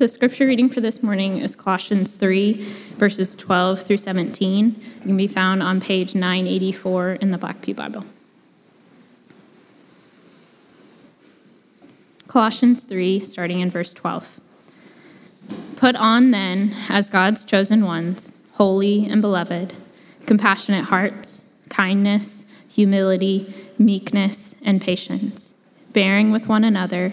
The scripture reading for this morning is Colossians 3, verses 12 through 17. It can be found on page 984 in the Black Pew Bible. Colossians 3, starting in verse 12. Put on then, as God's chosen ones, holy and beloved, compassionate hearts, kindness, humility, meekness, and patience, bearing with one another,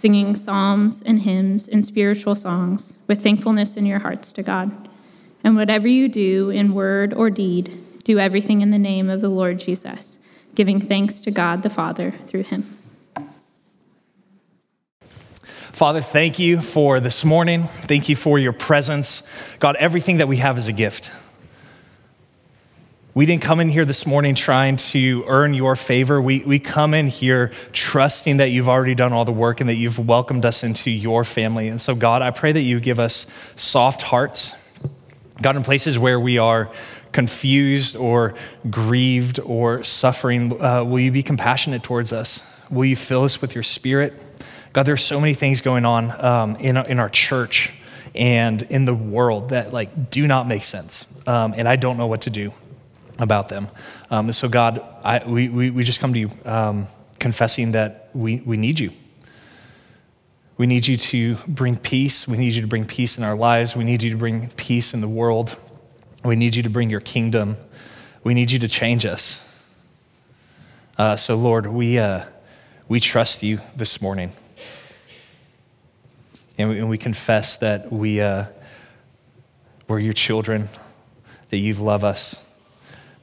singing psalms and hymns and spiritual songs with thankfulness in your hearts to God. And whatever you do in word or deed, do everything in the name of the Lord Jesus, giving thanks to God the Father through him. Father, thank you for this morning. Thank you for your presence. God, everything that we have is a gift. We didn't come in here this morning trying to earn your favor. We, we come in here trusting that you've already done all the work and that you've welcomed us into your family. And so, God, I pray that you give us soft hearts. God, in places where we are confused or grieved or suffering, uh, will you be compassionate towards us? Will you fill us with your spirit? God, there's so many things going on um, in, in our church and in the world that like do not make sense. Um, and I don't know what to do about them. Um, so, God, I, we, we, we, just come to you um, confessing that we, we need you. We need you to bring peace. We need you to bring peace in our lives. We need you to bring peace in the world. We need you to bring your kingdom. We need you to change us. Uh, so, Lord, we, uh, we trust you this morning. And we, and we confess that we, uh, we're your children, that you love us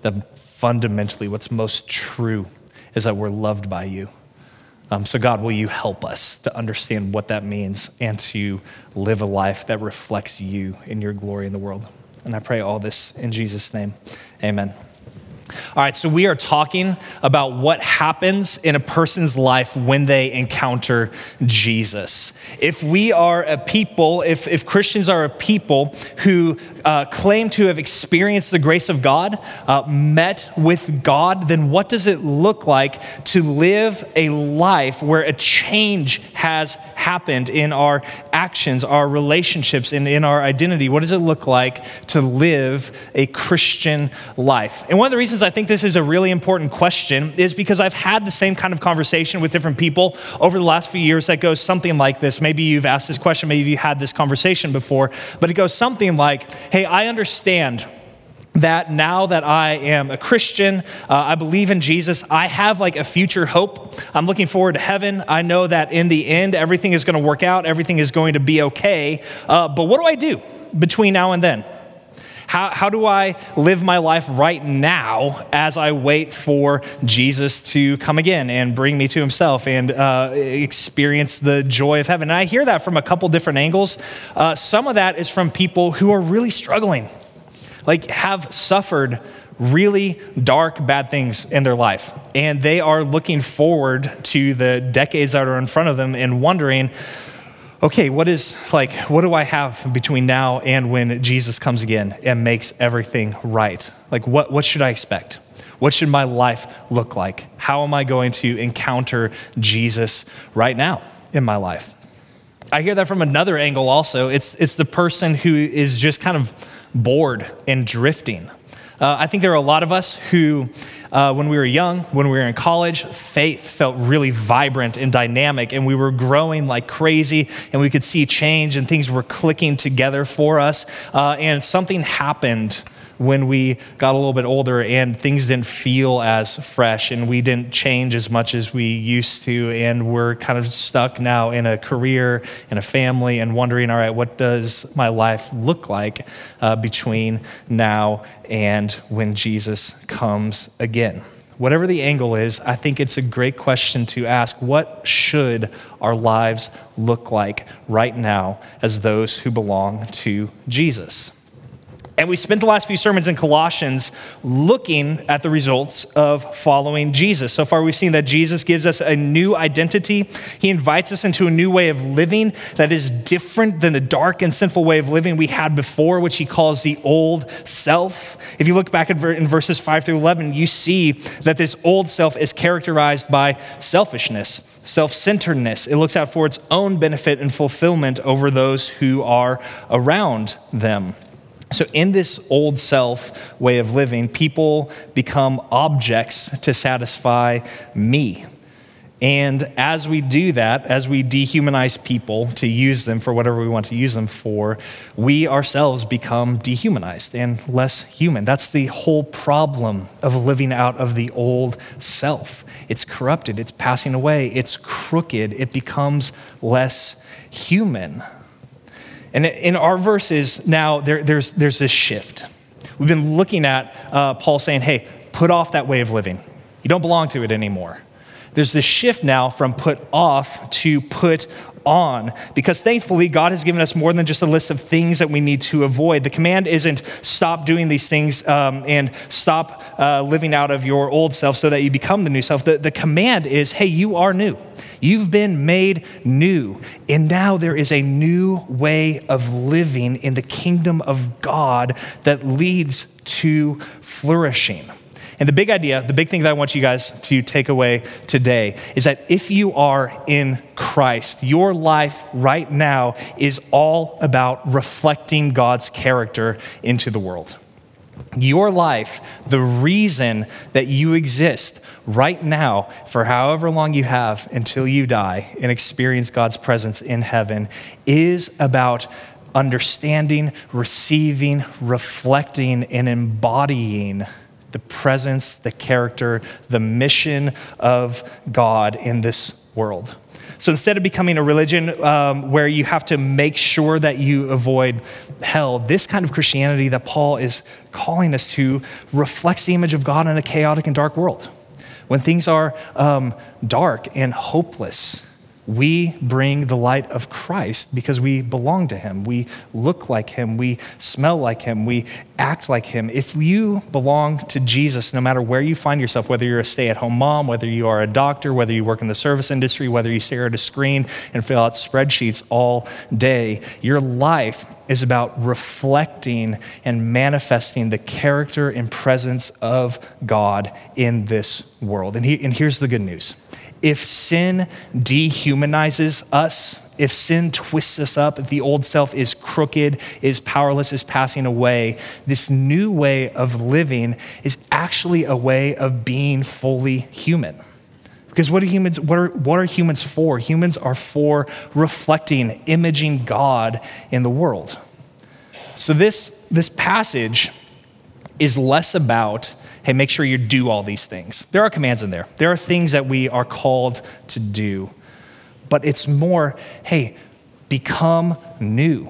that fundamentally what's most true is that we're loved by you. Um, so, God, will you help us to understand what that means and to live a life that reflects you in your glory in the world? And I pray all this in Jesus' name. Amen. All right, so we are talking about what happens in a person's life when they encounter Jesus. If we are a people, if, if Christians are a people who uh, claim to have experienced the grace of God, uh, met with God, then what does it look like to live a life where a change has happened in our actions, our relationships, and in our identity? What does it look like to live a Christian life? And one of the reasons I think this is a really important question is because I've had the same kind of conversation with different people over the last few years that goes something like this. Maybe you've asked this question, maybe you had this conversation before, but it goes something like, hey, I understand that now that I am a Christian, uh, I believe in Jesus, I have like a future hope. I'm looking forward to heaven. I know that in the end, everything is going to work out, everything is going to be okay. Uh, but what do I do between now and then? How, how do I live my life right now as I wait for Jesus to come again and bring me to himself and uh, experience the joy of heaven? And I hear that from a couple different angles. Uh, some of that is from people who are really struggling like have suffered really dark, bad things in their life. And they are looking forward to the decades that are in front of them and wondering, okay, what is like, what do I have between now and when Jesus comes again and makes everything right? Like, what, what should I expect? What should my life look like? How am I going to encounter Jesus right now in my life? I hear that from another angle also. It's, it's the person who is just kind of bored and drifting. Uh, I think there are a lot of us who, uh, when we were young, when we were in college, faith felt really vibrant and dynamic, and we were growing like crazy, and we could see change, and things were clicking together for us. Uh, and something happened when we got a little bit older and things didn't feel as fresh and we didn't change as much as we used to and we're kind of stuck now in a career and a family and wondering all right what does my life look like uh, between now and when jesus comes again? Whatever the angle is i think it's a great question to ask what should our lives look like right now as those who belong to jesus And we spent the last few sermons in Colossians looking at the results of following Jesus. So far, we've seen that Jesus gives us a new identity. He invites us into a new way of living that is different than the dark and sinful way of living we had before, which he calls the old self. If you look back in verses 5 through 11, you see that this old self is characterized by selfishness, self centeredness. It looks out for its own benefit and fulfillment over those who are around them. So, in this old self way of living, people become objects to satisfy me. And as we do that, as we dehumanize people to use them for whatever we want to use them for, we ourselves become dehumanized and less human. That's the whole problem of living out of the old self. It's corrupted, it's passing away, it's crooked, it becomes less human. And in our verses now, there, there's, there's this shift. We've been looking at uh, Paul saying, hey, put off that way of living. You don't belong to it anymore. There's this shift now from put off to put on because thankfully God has given us more than just a list of things that we need to avoid. The command isn't stop doing these things um, and stop uh, living out of your old self so that you become the new self. The, the command is hey, you are new. You've been made new. And now there is a new way of living in the kingdom of God that leads to flourishing. And the big idea, the big thing that I want you guys to take away today is that if you are in Christ, your life right now is all about reflecting God's character into the world. Your life, the reason that you exist right now, for however long you have until you die and experience God's presence in heaven, is about understanding, receiving, reflecting, and embodying the presence, the character, the mission of God in this world. So instead of becoming a religion um, where you have to make sure that you avoid hell, this kind of Christianity that Paul is calling us to reflects the image of God in a chaotic and dark world. When things are um, dark and hopeless, we bring the light of Christ because we belong to Him. We look like Him. We smell like Him. We act like Him. If you belong to Jesus, no matter where you find yourself, whether you're a stay at home mom, whether you are a doctor, whether you work in the service industry, whether you stare at a screen and fill out spreadsheets all day, your life is about reflecting and manifesting the character and presence of God in this world. And, he, and here's the good news if sin dehumanizes us, if sin twists us up, the old self is crooked, is powerless, is passing away, this new way of living is actually a way of being fully human. Because what are humans, what are, what are humans for? Humans are for reflecting, imaging God in the world. So this, this passage is less about hey, make sure you do all these things. There are commands in there, there are things that we are called to do. But it's more, hey, become new.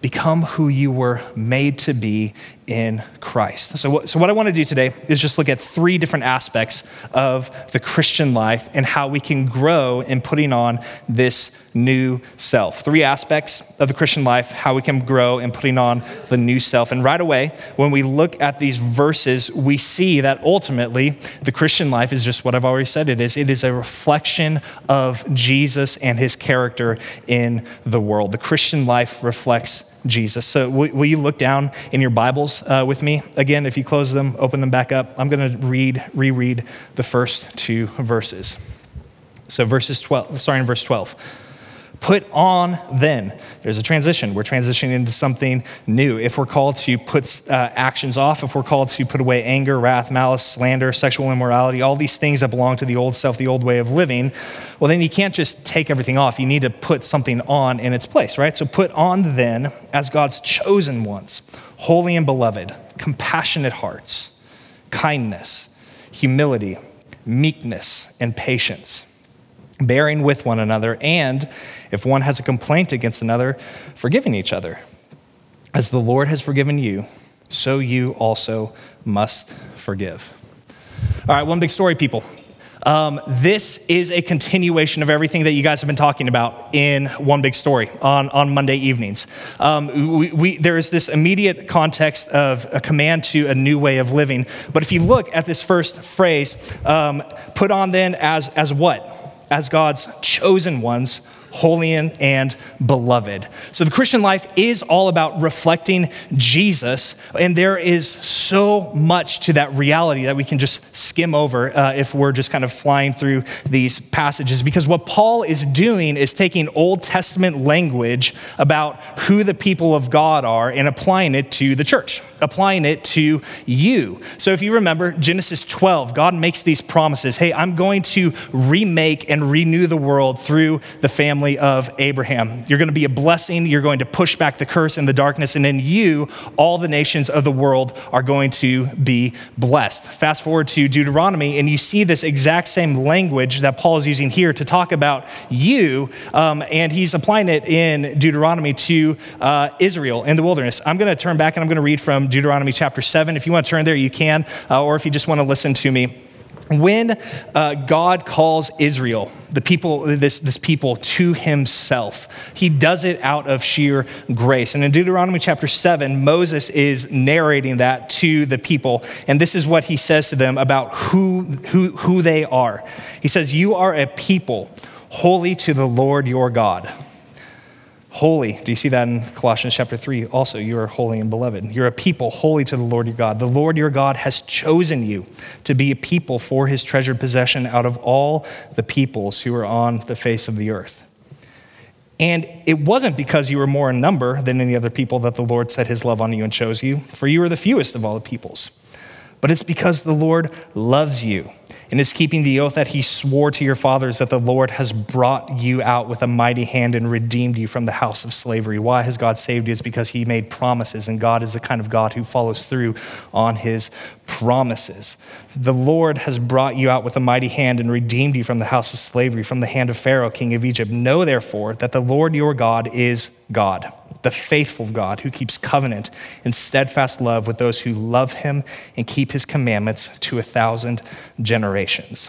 Become who you were made to be in Christ. So, what, so what I want to do today is just look at three different aspects of the Christian life and how we can grow in putting on this new self. Three aspects of the Christian life, how we can grow in putting on the new self. And right away, when we look at these verses, we see that ultimately the Christian life is just what I've already said it is. It is a reflection of Jesus and his character in the world. The Christian life reflects Jesus. So, will, will, you look down in your Bibles uh, with me? Again, if you close them, open them back up. I'm going to read, reread the first two verses. So, verses 12, starting in verse 12. Put on then. There's a transition. We're transitioning into something new. If we're called to put uh, actions off, if we're called to put away anger, wrath, malice, slander, sexual immorality, all these things that belong to the old self, the old way of living, well, then you can't just take everything off. You need to put something on in its place, right? So put on then as God's chosen ones, holy and beloved, compassionate hearts, kindness, humility, meekness, and patience bearing with one another, and if one has a complaint against another, forgiving each other. As the Lord has forgiven you, so you also must forgive. All right, one big story, people. Um, this is a continuation of everything that you guys have been talking about in One Big Story on, on Monday evenings. Um, we, we, there is this immediate context of a command to a new way of living. But if you look at this first phrase, um, put on then as, as what? As God's chosen ones holy and beloved. So the Christian life is all about reflecting Jesus, and there is so much to that reality that we can just skim over uh, if we're just kind of flying through these passages. Because what Paul is doing is taking Old Testament language about who the people of God are and applying it to the church, applying it to you. So if you remember Genesis 12, God makes these promises hey, I'm going to remake and renew the world through the family family of Abraham. You're going to be a blessing. You're going to push back the curse and the darkness. And in you, all the nations of the world are going to be blessed. Fast forward to Deuteronomy, and you see this exact same language that Paul is using here to talk about you. Um, and he's applying it in Deuteronomy to uh, Israel in the wilderness. I'm going to turn back and I'm going to read from Deuteronomy chapter 7. If you want to turn there, you can. Uh, or if you just want to listen to me when uh, God calls Israel, the people, this, this people, to himself, he does it out of sheer grace. And in Deuteronomy chapter 7, Moses is narrating that to the people. And this is what he says to them about who, who, who they are. He says, You are a people holy to the Lord your God. Holy. Do you see that in Colossians chapter 3? Also, you are holy and beloved. You're a people holy to the Lord your God. The Lord your God has chosen you to be a people for his treasured possession out of all the peoples who are on the face of the earth. And it wasn't because you were more in number than any other people that the Lord set his love on you and chose you, for you are the fewest of all the peoples. But it's because the Lord loves you and is keeping the oath that he swore to your fathers that the Lord has brought you out with a mighty hand and redeemed you from the house of slavery. Why has God saved you? It's because he made promises, and God is the kind of God who follows through on his promises. The Lord has brought you out with a mighty hand and redeemed you from the house of slavery, from the hand of Pharaoh, king of Egypt. Know therefore that the Lord your God is God the faithful God who keeps covenant and steadfast love with those who love him and keep his commandments to a thousand generations.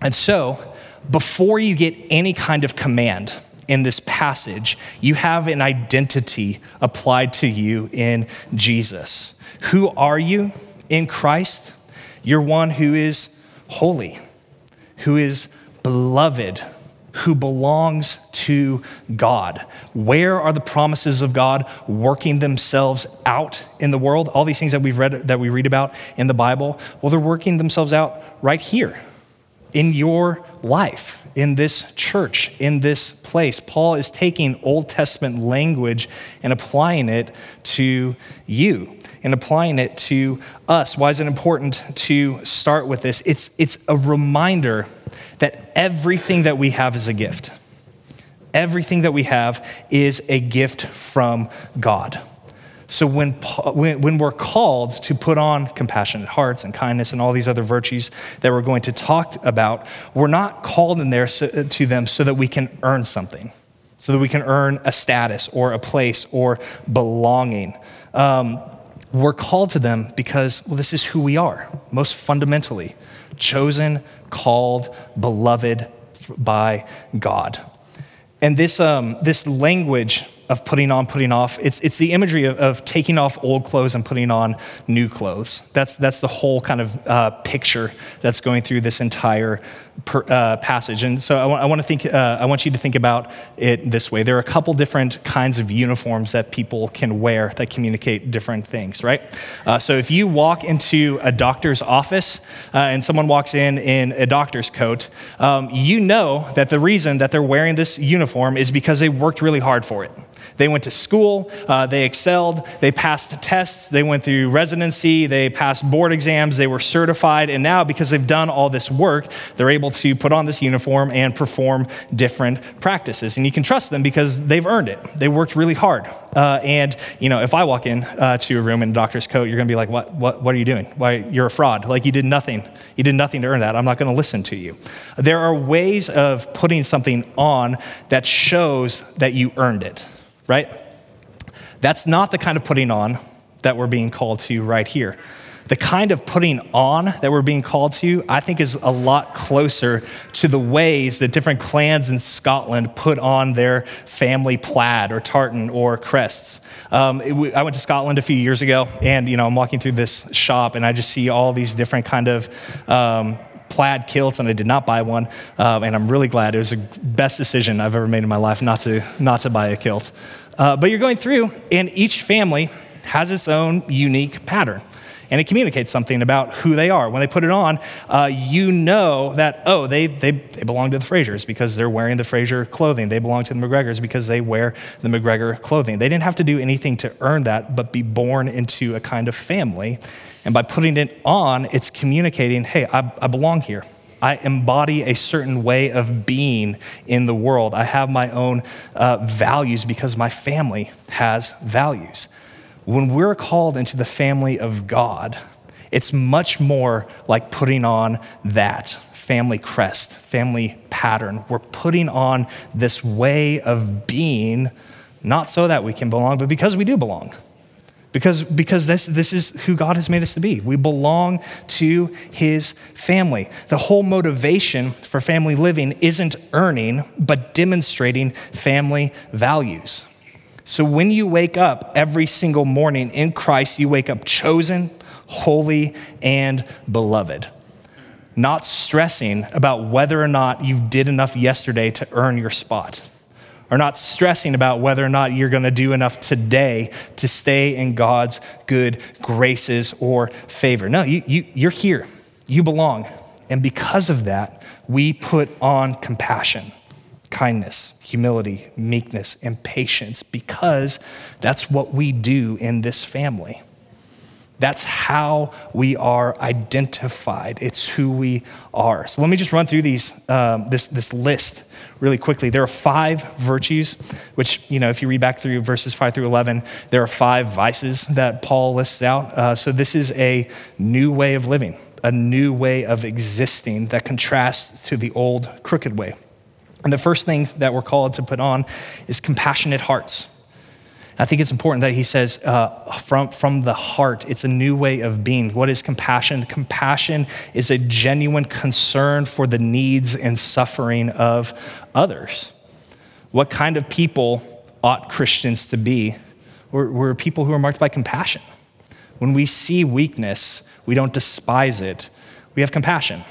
And so, before you get any kind of command in this passage, you have an identity applied to you in Jesus. Who are you in Christ? You're one who is holy, who is beloved who belongs to God. Where are the promises of God working themselves out in the world? All these things that we've read that we read about in the Bible, well they're working themselves out right here in your life, in this church, in this place. Paul is taking Old Testament language and applying it to you and applying it to us. Why is it important to start with this? It's, it's a reminder that everything that we have is a gift. Everything that we have is a gift from God. So when, when we're called to put on compassionate hearts and kindness and all these other virtues that we're going to talk about, we're not called in there to them so that we can earn something, so that we can earn a status or a place or belonging. Um, we're called to them because, well, this is who we are, most fundamentally chosen, called, beloved by God. And this, um, this language of putting on, putting off. It's, it's the imagery of, of, taking off old clothes and putting on new clothes. That's, that's the whole kind of uh, picture that's going through this entire per, uh, passage. And so I, w- I want to think, uh, I want you to think about it this way. There are a couple different kinds of uniforms that people can wear that communicate different things, right? Uh, so if you walk into a doctor's office uh, and someone walks in in a doctor's coat, um, you know that the reason that they're wearing this uniform is because they worked really hard for it. They went to school, uh, they excelled, they passed tests, they went through residency, they passed board exams, they were certified, and now because they've done all this work, they're able to put on this uniform and perform different practices. And you can trust them because they've earned it. They worked really hard. Uh, and you know, if I walk in uh, to a room in a doctor's coat, you're going to be like, "What? What? What are you doing? Why? You're a fraud. Like you did nothing. You did nothing to earn that. I'm not going to listen to you." There are ways of putting something on that shows that you earned it right? That's not the kind of putting on that we're being called to right here. the kind of putting on that we're being called to, I think, is a lot closer to the ways that different clans in Scotland put on their family plaid or tartan or crests. Um, it, I went to Scotland a few years ago, and you know, I'm walking through this shop, and I just see all these different kind of um, plaid kilts, and I did not buy one. Um, and I'm really glad. It was the best decision I've ever made in my life not to not to buy a kilt. Uh, but you're going through, and each family has its own unique pattern and it communicates something about who they are. When they put it on, uh, you know that, oh, they, they, they belong to the Frasers because they're wearing the Fraser clothing. They belong to the McGregors because they wear the McGregor clothing. They didn't have to do anything to earn that, but be born into a kind of family. And by putting it on, it's communicating, hey, I, I belong here. I embody a certain way of being in the world. I have my own uh, values because my family has values. When we're called into the family of God, it's much more like putting on that family crest, family pattern. We're putting on this way of being, not so that we can belong, but because we do belong. Because, because this, this is who God has made us to be. We belong to His family. The whole motivation for family living isn't earning, but demonstrating family values. So when you wake up every single morning in Christ, you wake up chosen, holy, and beloved. Not stressing about whether or not you did enough yesterday to earn your spot, or not stressing about whether or not you're going to do enough today to stay in God's good graces or favor. No, you, you, you're here, you belong. And because of that, we put on compassion, kindness, humility, meekness, and patience because that's what we do in this family. That's how we are identified. It's who we are. So let me just run through these, um, this, this list really quickly. There are five virtues, which, you know, if you read back through verses 5 through 11, there are five vices that Paul lists out. Uh, so this is a new way of living, a new way of existing that contrasts to the old crooked way. And the first thing that we're called to put on is compassionate hearts. I think it's important that he says, uh, from, from the heart, it's a new way of being. What is compassion? Compassion is a genuine concern for the needs and suffering of others. What kind of people ought Christians to be? We're, we're people who are marked by compassion. When we see weakness, we don't despise it. We have compassion,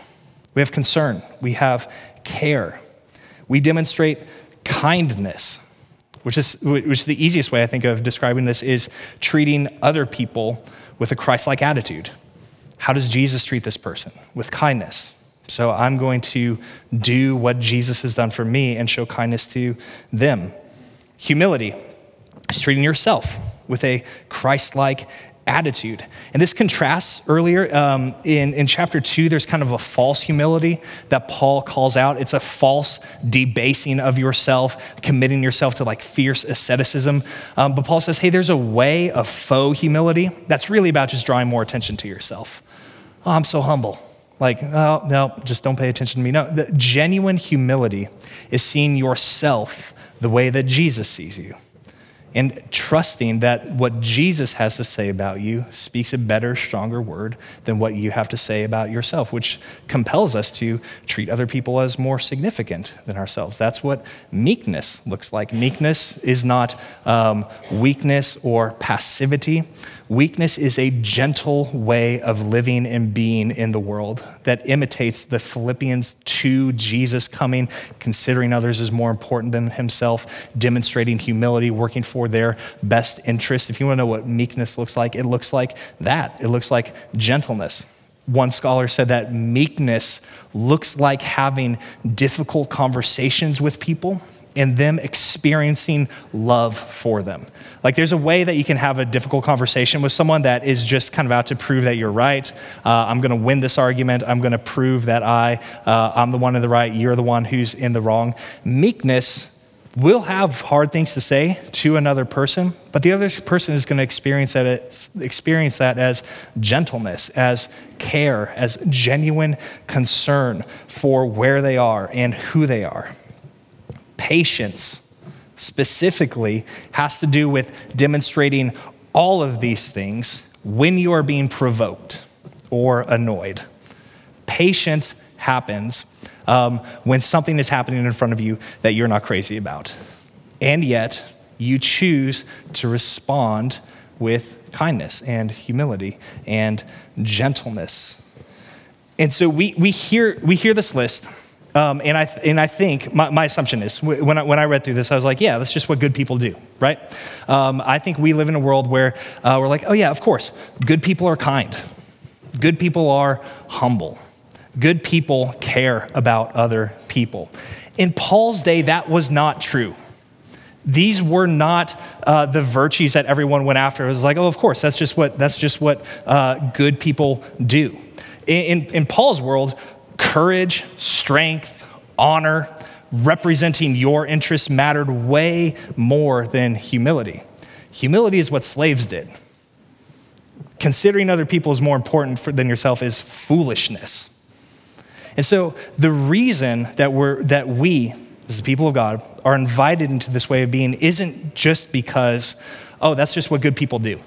we have concern, we have care. We demonstrate kindness, which is, which is the easiest way I think of describing this is treating other people with a Christ like attitude. How does Jesus treat this person? With kindness. So I'm going to do what Jesus has done for me and show kindness to them. Humility is treating yourself with a Christ like attitude. And this contrasts earlier um, in, in chapter two, there's kind of a false humility that Paul calls out. It's a false debasing of yourself, committing yourself to like fierce asceticism. Um, but Paul says, hey, there's a way of faux humility that's really about just drawing more attention to yourself. Oh, I'm so humble. Like, oh, no, just don't pay attention to me. No, the genuine humility is seeing yourself the way that Jesus sees you and trusting that what Jesus has to say about you speaks a better, stronger word than what you have to say about yourself, which compels us to treat other people as more significant than ourselves. That's what meekness looks like. Meekness is not um, weakness or passivity. Weakness is a gentle way of living and being in the world that imitates the Philippians 2 Jesus coming, considering others as more important than himself, demonstrating humility, working for their best interests. If you want to know what meekness looks like, it looks like that. It looks like gentleness. One scholar said that meekness looks like having difficult conversations with people and them experiencing love for them. Like, there's a way that you can have a difficult conversation with someone that is just kind of out to prove that you're right. Uh, I'm going to win this argument. I'm going to prove that I, uh, I'm the one in the right. You're the one who's in the wrong. Meekness will have hard things to say to another person, but the other person is going to experience that, experience that as gentleness, as care, as genuine concern for where they are and who they are. Patience, specifically, has to do with demonstrating all of these things when you are being provoked or annoyed. Patience happens um, when something is happening in front of you that you're not crazy about. And yet, you choose to respond with kindness and humility and gentleness. And so we, we, hear, we hear this list, um, and, I, and I think my, my assumption is when I, when I read through this, I was like, yeah, that's just what good people do, right? Um, I think we live in a world where uh, we're like, oh, yeah, of course, good people are kind, good people are humble, good people care about other people. In Paul's day, that was not true. These were not uh, the virtues that everyone went after. It was like, oh, of course, that's just what, that's just what uh, good people do. In, in, in Paul's world, courage, strength, honor, representing your interests mattered way more than humility. Humility is what slaves did. Considering other people is more important for, than yourself is foolishness. And so the reason that we're that we as the people of God, are invited into this way of being isn't just because, oh, that's just what good people do.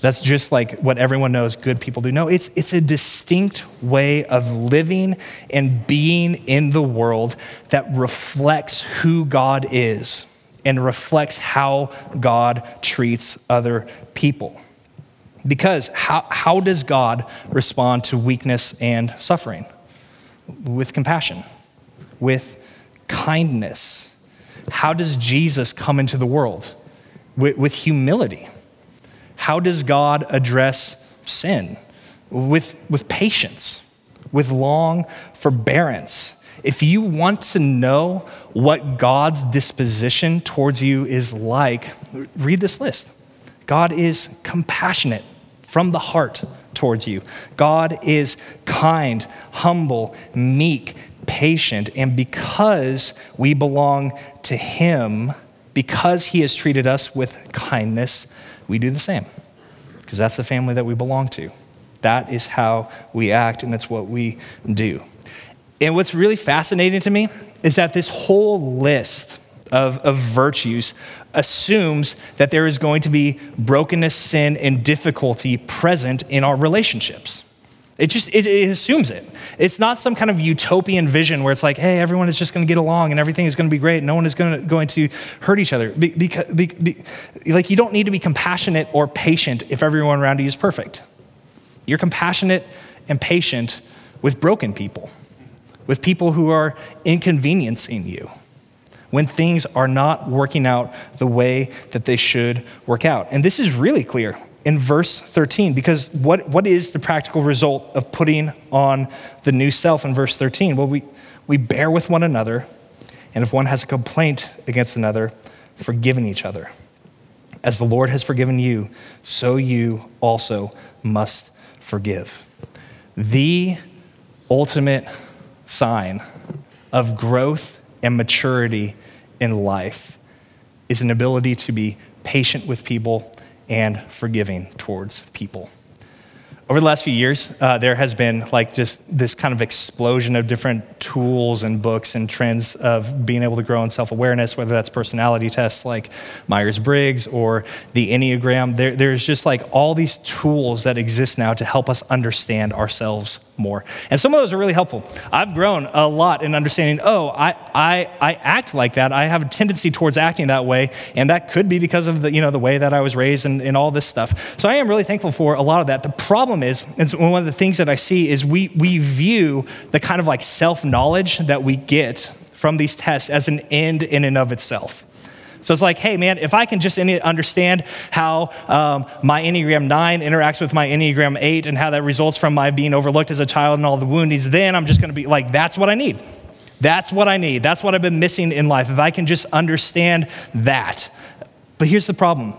That's just like what everyone knows good people do. No, it's, it's a distinct way of living and being in the world that reflects who God is and reflects how God treats other people. Because how, how does God respond to weakness and suffering? With compassion, with kindness. How does Jesus come into the world? With, with humility. How does God address sin? With, with patience, with long forbearance. If you want to know what God's disposition towards you is like, read this list. God is compassionate from the heart towards you. God is kind, humble, meek, patient. And because we belong to Him, because He has treated us with kindness, we do the same. Because that's the family that we belong to. That is how we act, and it's what we do. And what's really fascinating to me is that this whole list of, of virtues assumes that there is going to be brokenness, sin, and difficulty present in our relationships. It just it, it, assumes it. It's not some kind of utopian vision where it's like, hey, everyone is just going to get along and everything is going to be great. No one is to, going to hurt each other. Be, be, be, like you don't need to be compassionate or patient if everyone around you is perfect. You're compassionate and patient with broken people, with people who are inconveniencing you when things are not working out the way that they should work out. And this is really clear in verse 13 because what, what is the practical result of putting on the new self in verse 13? Well, we, we bear with one another, and if one has a complaint against another, forgiving each other. As the Lord has forgiven you, so you also must forgive. The ultimate sign of growth and maturity in life is an ability to be patient with people and forgiving towards people. Over the last few years, uh, there has been like just this kind of explosion of different tools and books and trends of being able to grow in self awareness, whether that's personality tests like Myers Briggs or the Enneagram. There, there's just like all these tools that exist now to help us understand ourselves more. And some of those are really helpful. I've grown a lot in understanding, oh, I, I, I act like that. I have a tendency towards acting that way. And that could be because of the, you know, the way that I was raised and, and all this stuff. So I am really thankful for a lot of that. The problem is, is one of the things that I see is we, we view the kind of like self knowledge that we get from these tests as an end in and of itself. So it's like, hey, man, if I can just understand how um, my Enneagram 9 interacts with my Enneagram 8 and how that results from my being overlooked as a child and all the woundings, then I'm just going to be like, that's what I need. That's what I need. That's what I've been missing in life. If I can just understand that. But here's the problem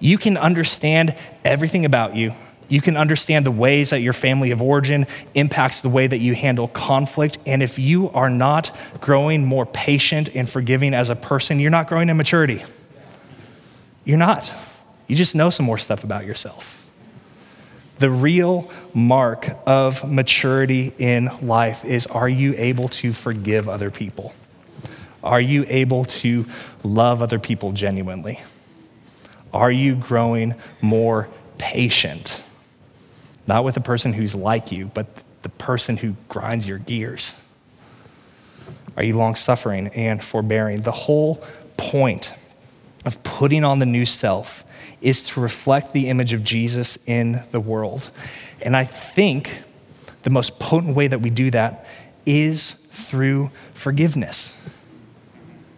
you can understand everything about you you can understand the ways that your family of origin impacts the way that you handle conflict. And if you are not growing more patient and forgiving as a person, you're not growing in maturity. You're not. You just know some more stuff about yourself. The real mark of maturity in life is are you able to forgive other people? Are you able to love other people genuinely? Are you growing more patient? Not with the person who's like you, but the person who grinds your gears? Are you long suffering and forbearing? The whole point of putting on the new self is to reflect the image of Jesus in the world. And I think the most potent way that we do that is through forgiveness.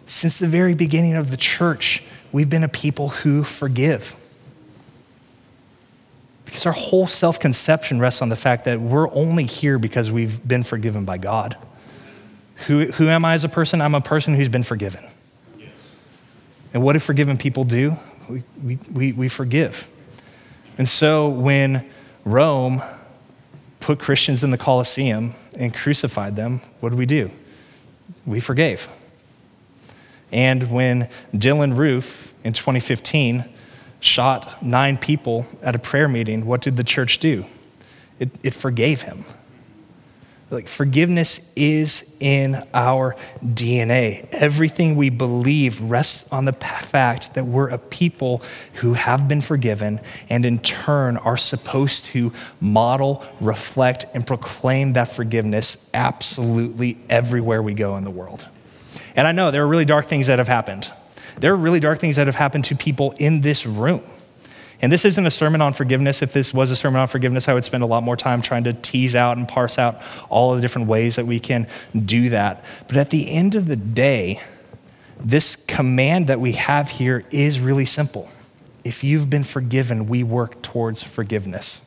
Since the very beginning of the church, we've been a people who forgive. Because our whole self conception rests on the fact that we're only here because we've been forgiven by God. Who, who am I as a person? I'm a person who's been forgiven. And what do forgiven people do? We, we, we, we forgive. And so when Rome put Christians in the Colosseum and crucified them, what did we do? We forgave. And when Dylann Roof in 2015 shot nine people at a prayer meeting, what did the church do? It, it forgave him. Like forgiveness is in our DNA. Everything we believe rests on the fact that we're a people who have been forgiven and in turn are supposed to model, reflect, and proclaim that forgiveness absolutely everywhere we go in the world. And I know there are really dark things that have happened. There are really dark things that have happened to people in this room. And this isn't a sermon on forgiveness. If this was a sermon on forgiveness, I would spend a lot more time trying to tease out and parse out all of the different ways that we can do that. But at the end of the day, this command that we have here is really simple. If you've been forgiven, we work towards forgiveness.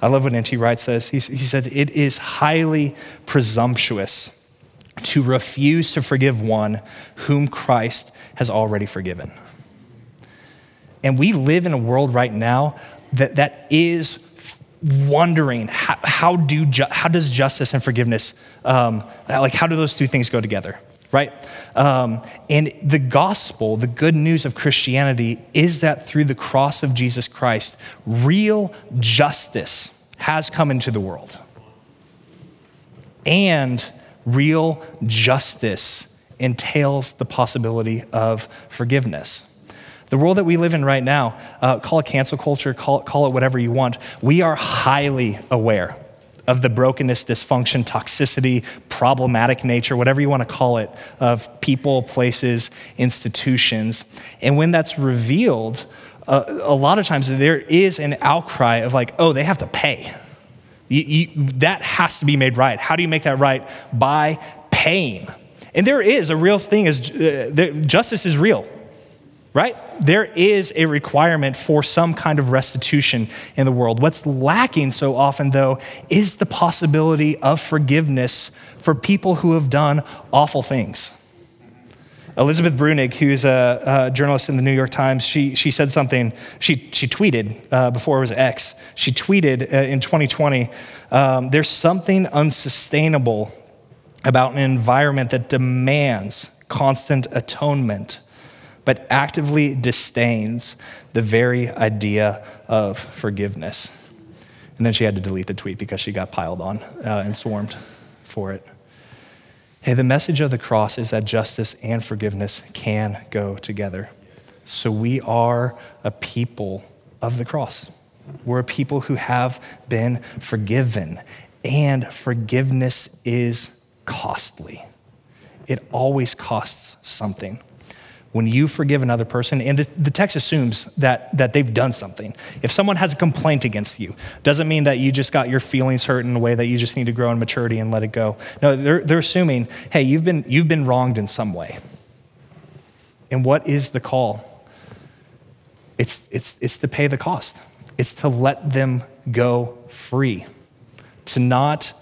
I love what N.T. Wright says. He, he said, It is highly presumptuous to refuse to forgive one whom Christ has already forgiven. And we live in a world right now that, that is wondering how, how, do ju- how does justice and forgiveness, um, like how do those two things go together, right? Um, and the gospel, the good news of Christianity is that through the cross of Jesus Christ, real justice has come into the world. And real justice entails the possibility of forgiveness. The world that we live in right now, uh, call it cancel culture, call it, call it whatever you want, we are highly aware of the brokenness, dysfunction, toxicity, problematic nature, whatever you want to call it, of people, places, institutions. And when that's revealed, uh, a lot of times there is an outcry of like, oh, they have to pay. You, you, that has to be made right. How do you make that right? By paying. And there is a real thing is uh, justice is real right? There is a requirement for some kind of restitution in the world. What's lacking so often, though, is the possibility of forgiveness for people who have done awful things. Elizabeth Bruenig, who's a, a, journalist in the New York Times, she, she said something, she, she tweeted uh, before it was X. She tweeted uh, in 2020 um, there's something unsustainable about an environment that demands constant atonement but actively disdains the very idea of forgiveness. And then she had to delete the tweet because she got piled on uh, and swarmed for it. Hey, the message of the cross is that justice and forgiveness can go together. So we are a people of the cross. We're a people who have been forgiven, and forgiveness is costly. It always costs something when you forgive another person, and the, the, text assumes that, that they've done something. If someone has a complaint against you, doesn't mean that you just got your feelings hurt in a way that you just need to grow in maturity and let it go. No, they're, they're assuming, hey, you've been, you've been wronged in some way. And what is the call? It's, it's, it's to pay the cost. It's to let them go free, to not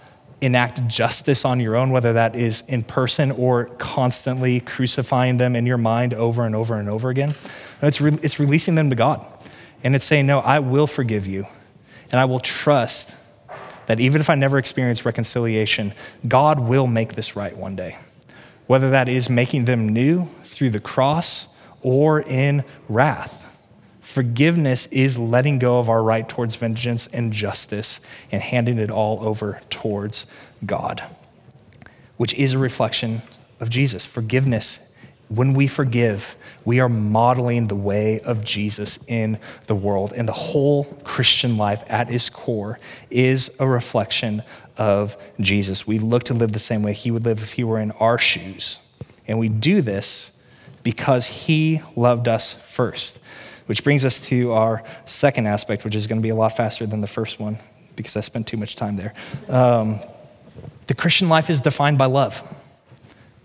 enact justice on your own, whether that is in person or constantly crucifying them in your mind over and over and over again. It's, re- it's releasing them to God. And it's saying, No, I will forgive you. And I will trust that even if I never experience reconciliation, God will make this right one day. Whether that is making them new through the cross or in wrath. Forgiveness is letting go of our right towards vengeance and justice and handing it all over towards God, which is a reflection of Jesus. Forgiveness When we forgive, we are modeling the way of Jesus in the world. And the whole Christian life at its core is a reflection of Jesus. We look to live the same way he would live if he were in our shoes. And we do this because he loved us first. Which brings us to our second aspect, which is going to be a lot faster than the first one because I spent too much time there. Um, the Christian life is defined by love.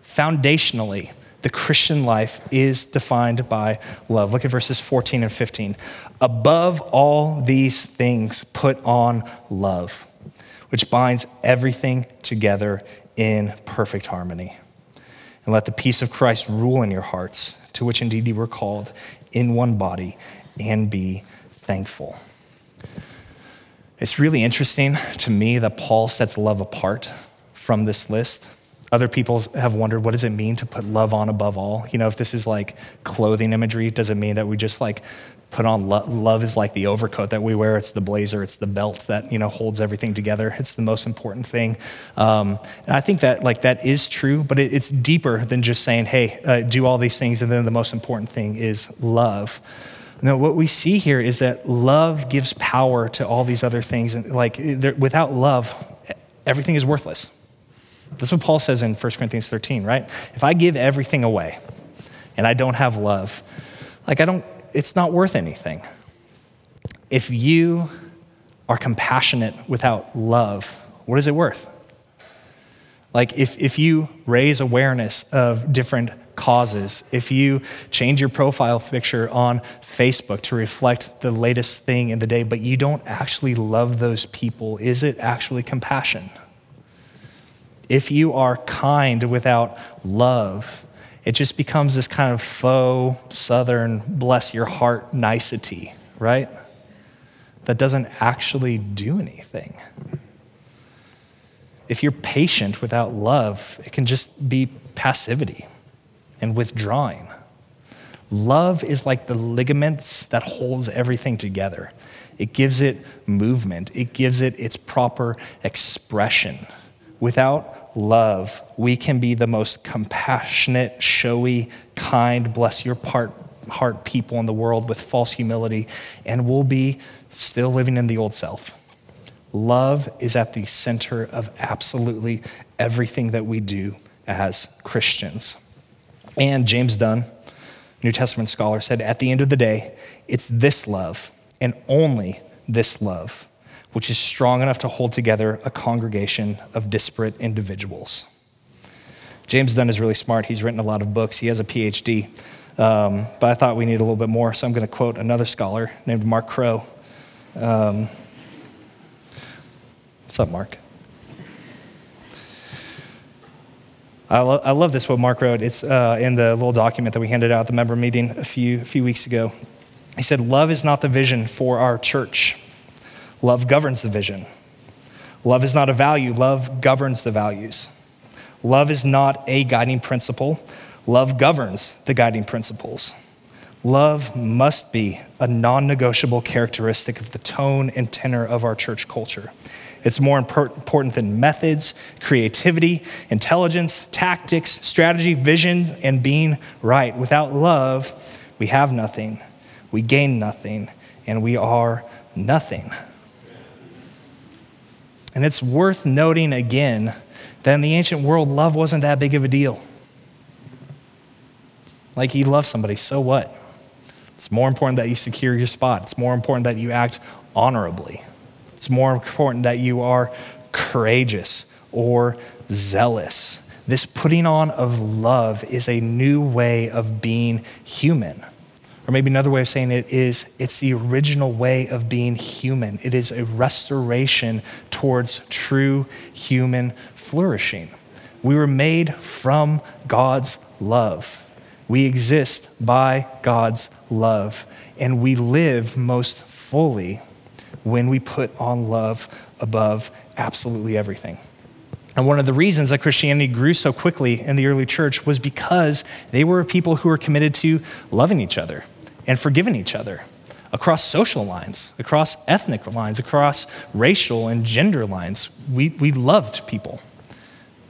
Foundationally, the Christian life is defined by love. Look at verses 14 and 15. Above all these things, put on love, which binds everything together in perfect harmony. And let the peace of Christ rule in your hearts, to which indeed you were called in one body, and be thankful. It's really interesting to me that Paul sets love apart from this list other people have wondered what does it mean to put love on above all you know if this is like clothing imagery does it mean that we just like put on lo- love is like the overcoat that we wear it's the blazer it's the belt that you know holds everything together it's the most important thing um, and i think that like that is true but it, it's deeper than just saying hey uh, do all these things and then the most important thing is love no, what we see here is that love gives power to all these other things. And like, without love, everything is worthless. That's what Paul says in 1 Corinthians 13, right? If I give everything away and I don't have love, like I don't, it's not worth anything. If you are compassionate without love, what is it worth? Like if, if you raise awareness of different causes, if you change your profile picture on Facebook to reflect the latest thing in the day, but you don't actually love those people, is it actually compassion? If you are kind without love, it just becomes this kind of faux southern bless your heart nicety, right? That doesn't actually do anything. If you're patient without love, it can just be passivity and withdrawing. Love is like the ligaments that holds everything together. It gives it movement. It gives it its proper expression. Without love, we can be the most compassionate, showy, kind, bless your part, heart people in the world with false humility, and we'll be still living in the old self. Love is at the center of absolutely everything that we do as Christians. And James Dunn, New Testament scholar, said at the end of the day, it's this love and only this love which is strong enough to hold together a congregation of disparate individuals. James Dunn is really smart. He's written a lot of books, he has a PhD. Um, but I thought we need a little bit more, so I'm going to quote another scholar named Mark Crow. Um, what's up, Mark? I, lo- I love this, what Mark wrote. It's uh, in the little document that we handed out at the member meeting a few, a few weeks ago. He said, Love is not the vision for our church. Love governs the vision. Love is not a value, love governs the values. Love is not a guiding principle, love governs the guiding principles. Love must be a non negotiable characteristic of the tone and tenor of our church culture. It's more important than methods, creativity, intelligence, tactics, strategy, vision, and being right. Without love, we have nothing, we gain nothing, and we are nothing. And it's worth noting again that in the ancient world, love wasn't that big of a deal. Like you love somebody, so what? It's more important that you secure your spot. It's more important that you act honorably. It's more important that you are courageous or zealous. This putting on of love is a new way of being human. Or maybe another way of saying it is it's the original way of being human. It is a restoration towards true human flourishing. We were made from God's love. We exist by God's love. And we live most fully when we put on love above absolutely everything. And one of the reasons that Christianity grew so quickly in the early church was because they were people who were committed to loving each other and forgiving each other across social lines, across ethnic lines, across racial and gender lines. We, we loved people.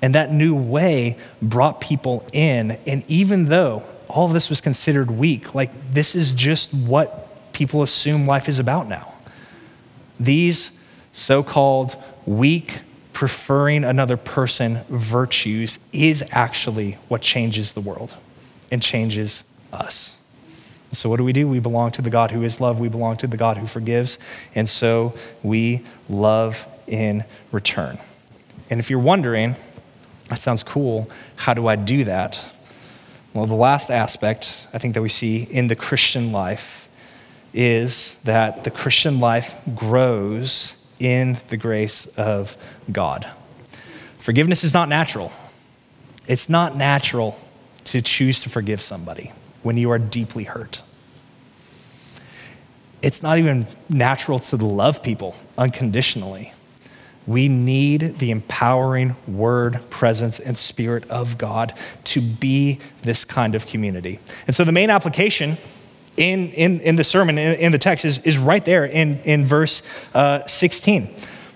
And that new way brought people in. And even though all this was considered weak, like this is just what people assume life is about now. These so called weak, preferring another person virtues is actually what changes the world and changes us. So, what do we do? We belong to the God who is love. We belong to the God who forgives. And so we love in return. And if you're wondering, that sounds cool, how do I do that? Well, the last aspect I think that we see in the Christian life is that the Christian life grows in the grace of God. Forgiveness is not natural. It's not natural to choose to forgive somebody when you are deeply hurt. It's not even natural to love people unconditionally. We need the empowering word, presence, and spirit of God to be this kind of community. And so the main application in, in, in the sermon, in, in the text, is, is right there in, in verse uh, 16.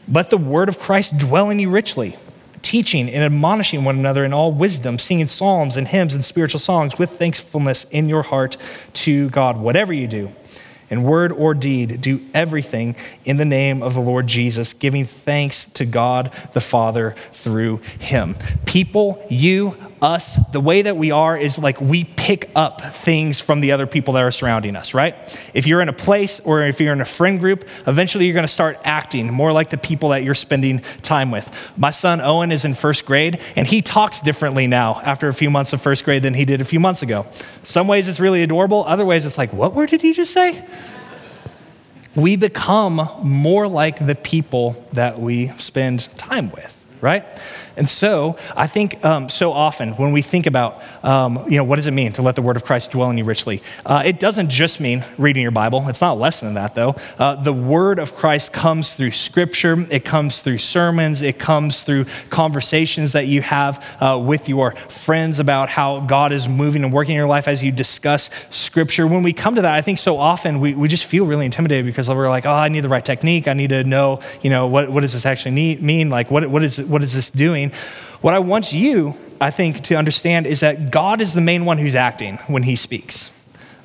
Let the word of Christ dwell in you richly teaching and admonishing one another in all wisdom, singing psalms and hymns and spiritual songs with thankfulness in your heart to God. Whatever you do, in word or deed, do everything in the name of the Lord Jesus, giving thanks to God the Father through him. People, you, us, the way that we are is like we pick up things from the other people that are surrounding us, right? If you're in a place or if you're in a friend group, eventually you're to start acting more like the people that you're spending time with. My son Owen is in first grade, and he talks differently now after a few months of first grade than he did a few months ago. Some ways it's really adorable, other ways it's like, what word did he just say? We become more like the people that we spend time with right? And so I think um, so often when we think about, um, you know, what does it mean to let the word of Christ dwell in you richly? Uh, it doesn't just mean reading your Bible. It's not less than that, though. Uh, the word of Christ comes through scripture, it comes through sermons, it comes through conversations that you have uh, with your friends about how God is moving and working in your life as you discuss scripture. When we come to that, I think so often we, we just feel really intimidated because we're like, oh, I need the right technique. I need to know, you know, what, what does this actually need, mean? Like, what, what is what is this doing? What I want you, I think, to understand is that God is the main one who's acting when he speaks.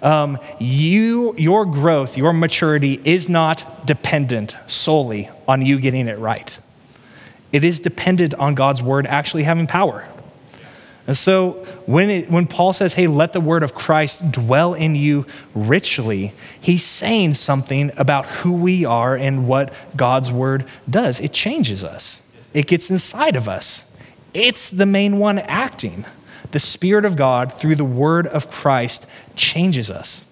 Um, you, your growth, your maturity is not dependent solely on you getting it right. It is dependent on God's word actually having power. And so when, it, when Paul says, hey, let the word of Christ dwell in you richly, he's saying something about who we are and what God's word does. It changes us it gets inside of us. It's the main one acting. The Spirit of God, through the Word of Christ, changes us.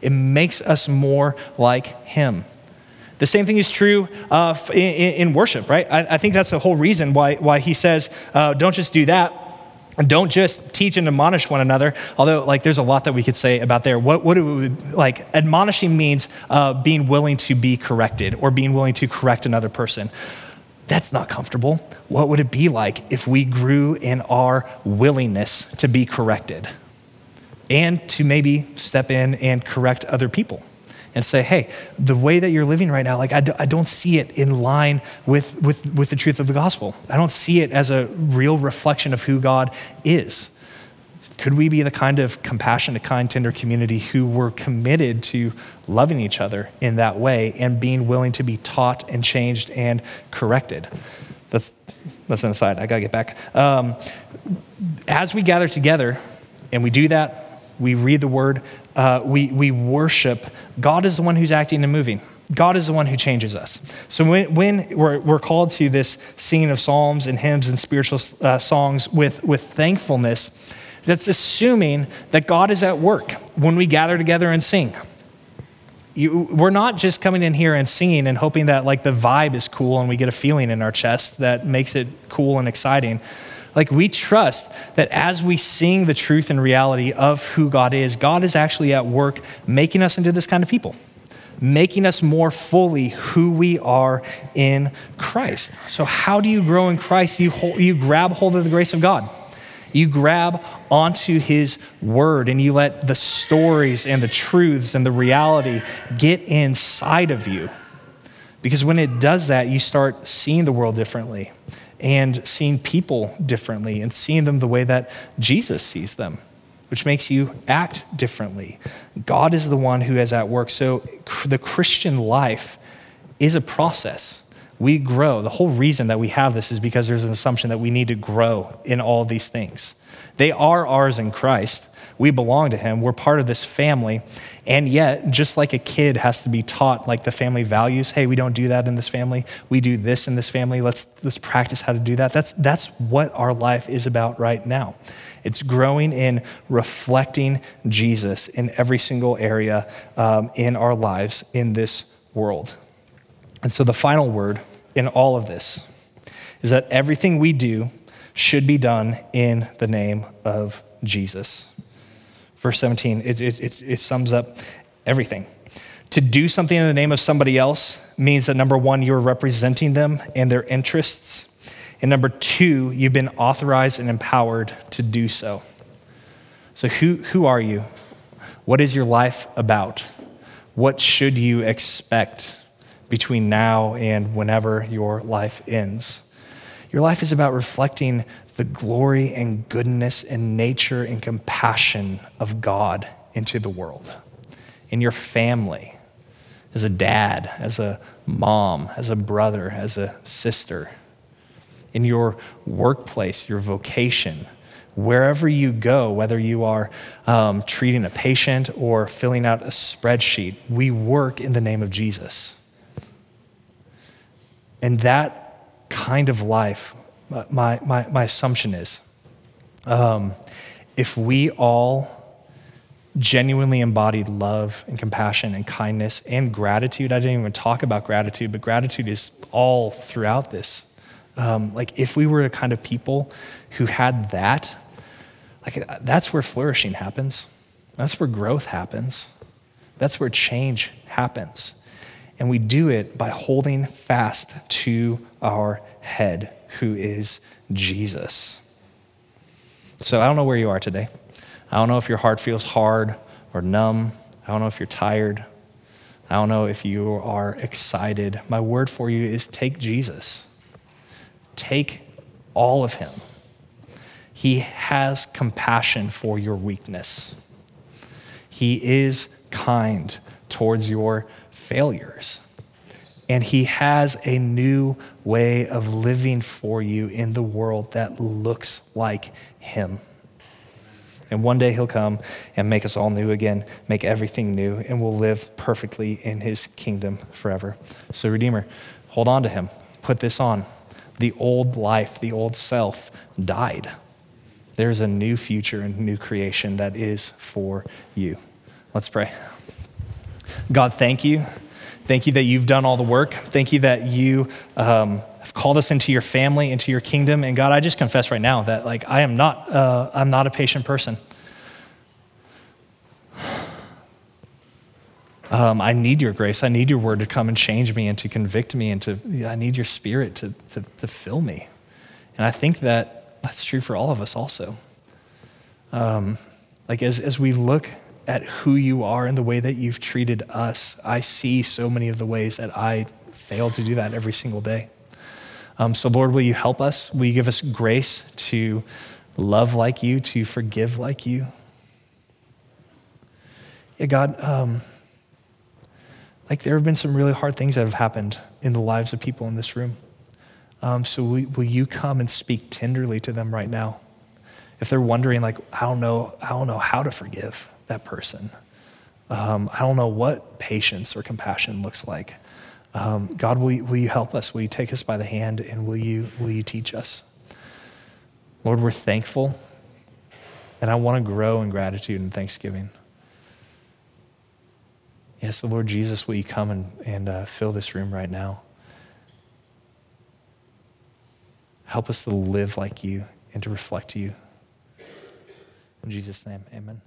It makes us more like Him. The same thing is true uh, in, in, worship, right? I, I, think that's the whole reason why, why he says, uh, don't just do that. Don't just teach and admonish one another. Although, like, there's a lot that we could say about there. What, what do like, admonishing means uh, being willing to be corrected or being willing to correct another person. That's not comfortable. What would it be like if we grew in our willingness to be corrected and to maybe step in and correct other people? and say, hey, the way that you're living right now, like I don't see it in line with, with, with the truth of the gospel. I don't see it as a real reflection of who God is. Could we be the kind of compassionate, kind, tender community who were committed to loving each other in that way and being willing to be taught and changed and corrected? That's, that's an aside. I got to get back. Um, as we gather together and we do that, we read the word, uh, we, we worship, God is the one who's acting and moving. God is the one who changes us. So when, when we're, we're called to this singing of psalms and hymns and spiritual uh, songs with, with thankfulness, that's assuming that God is at work when we gather together and sing. You, we're not just coming in here and singing and hoping that like the vibe is cool and we get a feeling in our chest that makes it cool and exciting. Like we trust that as we sing the truth and reality of who God is, God is actually at work making us into this kind of people, making us more fully who we are in Christ. So how do you grow in Christ? You, hold, you grab hold of the grace of God. You grab onto his word and you let the stories and the truths and the reality get inside of you. Because when it does that, you start seeing the world differently and seeing people differently and seeing them the way that Jesus sees them, which makes you act differently. God is the one who is at work. So the Christian life is a process. We grow. The whole reason that we have this is because there's an assumption that we need to grow in all these things. They are ours in Christ. We belong to him. We're part of this family. And yet, just like a kid has to be taught like the family values, hey, we don't do that in this family. We do this in this family. Let's let's practice how to do that. That's that's what our life is about right now. It's growing in reflecting Jesus in every single area um, in our lives in this world. And so the final word in all of this is that everything we do should be done in the name of Jesus. Verse 17, it, it, it, sums up everything. To do something in the name of somebody else means that number one, you're representing them and their interests. And number two, you've been authorized and empowered to do so. So, who, who are you? What is your life about? What should you expect between now and whenever your life ends? Your life is about reflecting the glory and goodness and nature and compassion of God into the world. In your family, as a dad, as a mom, as a brother, as a sister. In your workplace, your vocation, wherever you go, whether you are um, treating a patient or filling out a spreadsheet, we work in the name of Jesus. And that kind of life my, my, my assumption is um, if we all genuinely embodied love and compassion and kindness and gratitude, I didn't even talk about gratitude, but gratitude is all throughout this. Um, like if we were a kind of people who had that, like that's where flourishing happens. That's where growth happens. That's where change happens. And we do it by holding fast to our head who is Jesus. So I don't know where you are today. I don't know if your heart feels hard or numb. I don't know if you're tired. I don't know if you are excited. My word for you is take Jesus. Take all of him. He has compassion for your weakness. He is kind towards your failures. And He has a new way of living for you in the world that looks like Him. And one day He'll come and make us all new again, make everything new, and we'll live perfectly in His kingdom forever. So, Redeemer, hold on to Him. Put this on. The old life, the old self died. There's a new future and new creation that is for you. Let's pray. God, thank you Thank you that you've done all the work. Thank you that you um, have called us into your family, into your kingdom. And God, I just confess right now that like I am not, uh, I'm not a patient person. Um, I need your grace. I need your word to come and change me and to convict me and to, I need your spirit to, to, to fill me. And I think that that's true for all of us also. Um, like as, as we look at who you are and the way that you've treated us, I see so many of the ways that I fail to do that every single day. Um, so, Lord, will you help us? Will you give us grace to love like you, to forgive like you? Yeah, God, um, like there have been some really hard things that have happened in the lives of people in this room. Um, so, will, will you come and speak tenderly to them right now? If they're wondering, like, I don't know, I don't know how to forgive that person. Um, I don't know what patience or compassion looks like. Um, God, will you, will you help us? Will you take us by the hand and will you, will you teach us? Lord, we're thankful, and I want to grow in gratitude and thanksgiving. Yes, the Lord Jesus, will you come and, and uh, fill this room right now? Help us to live like you and to reflect you. In Jesus' name, amen.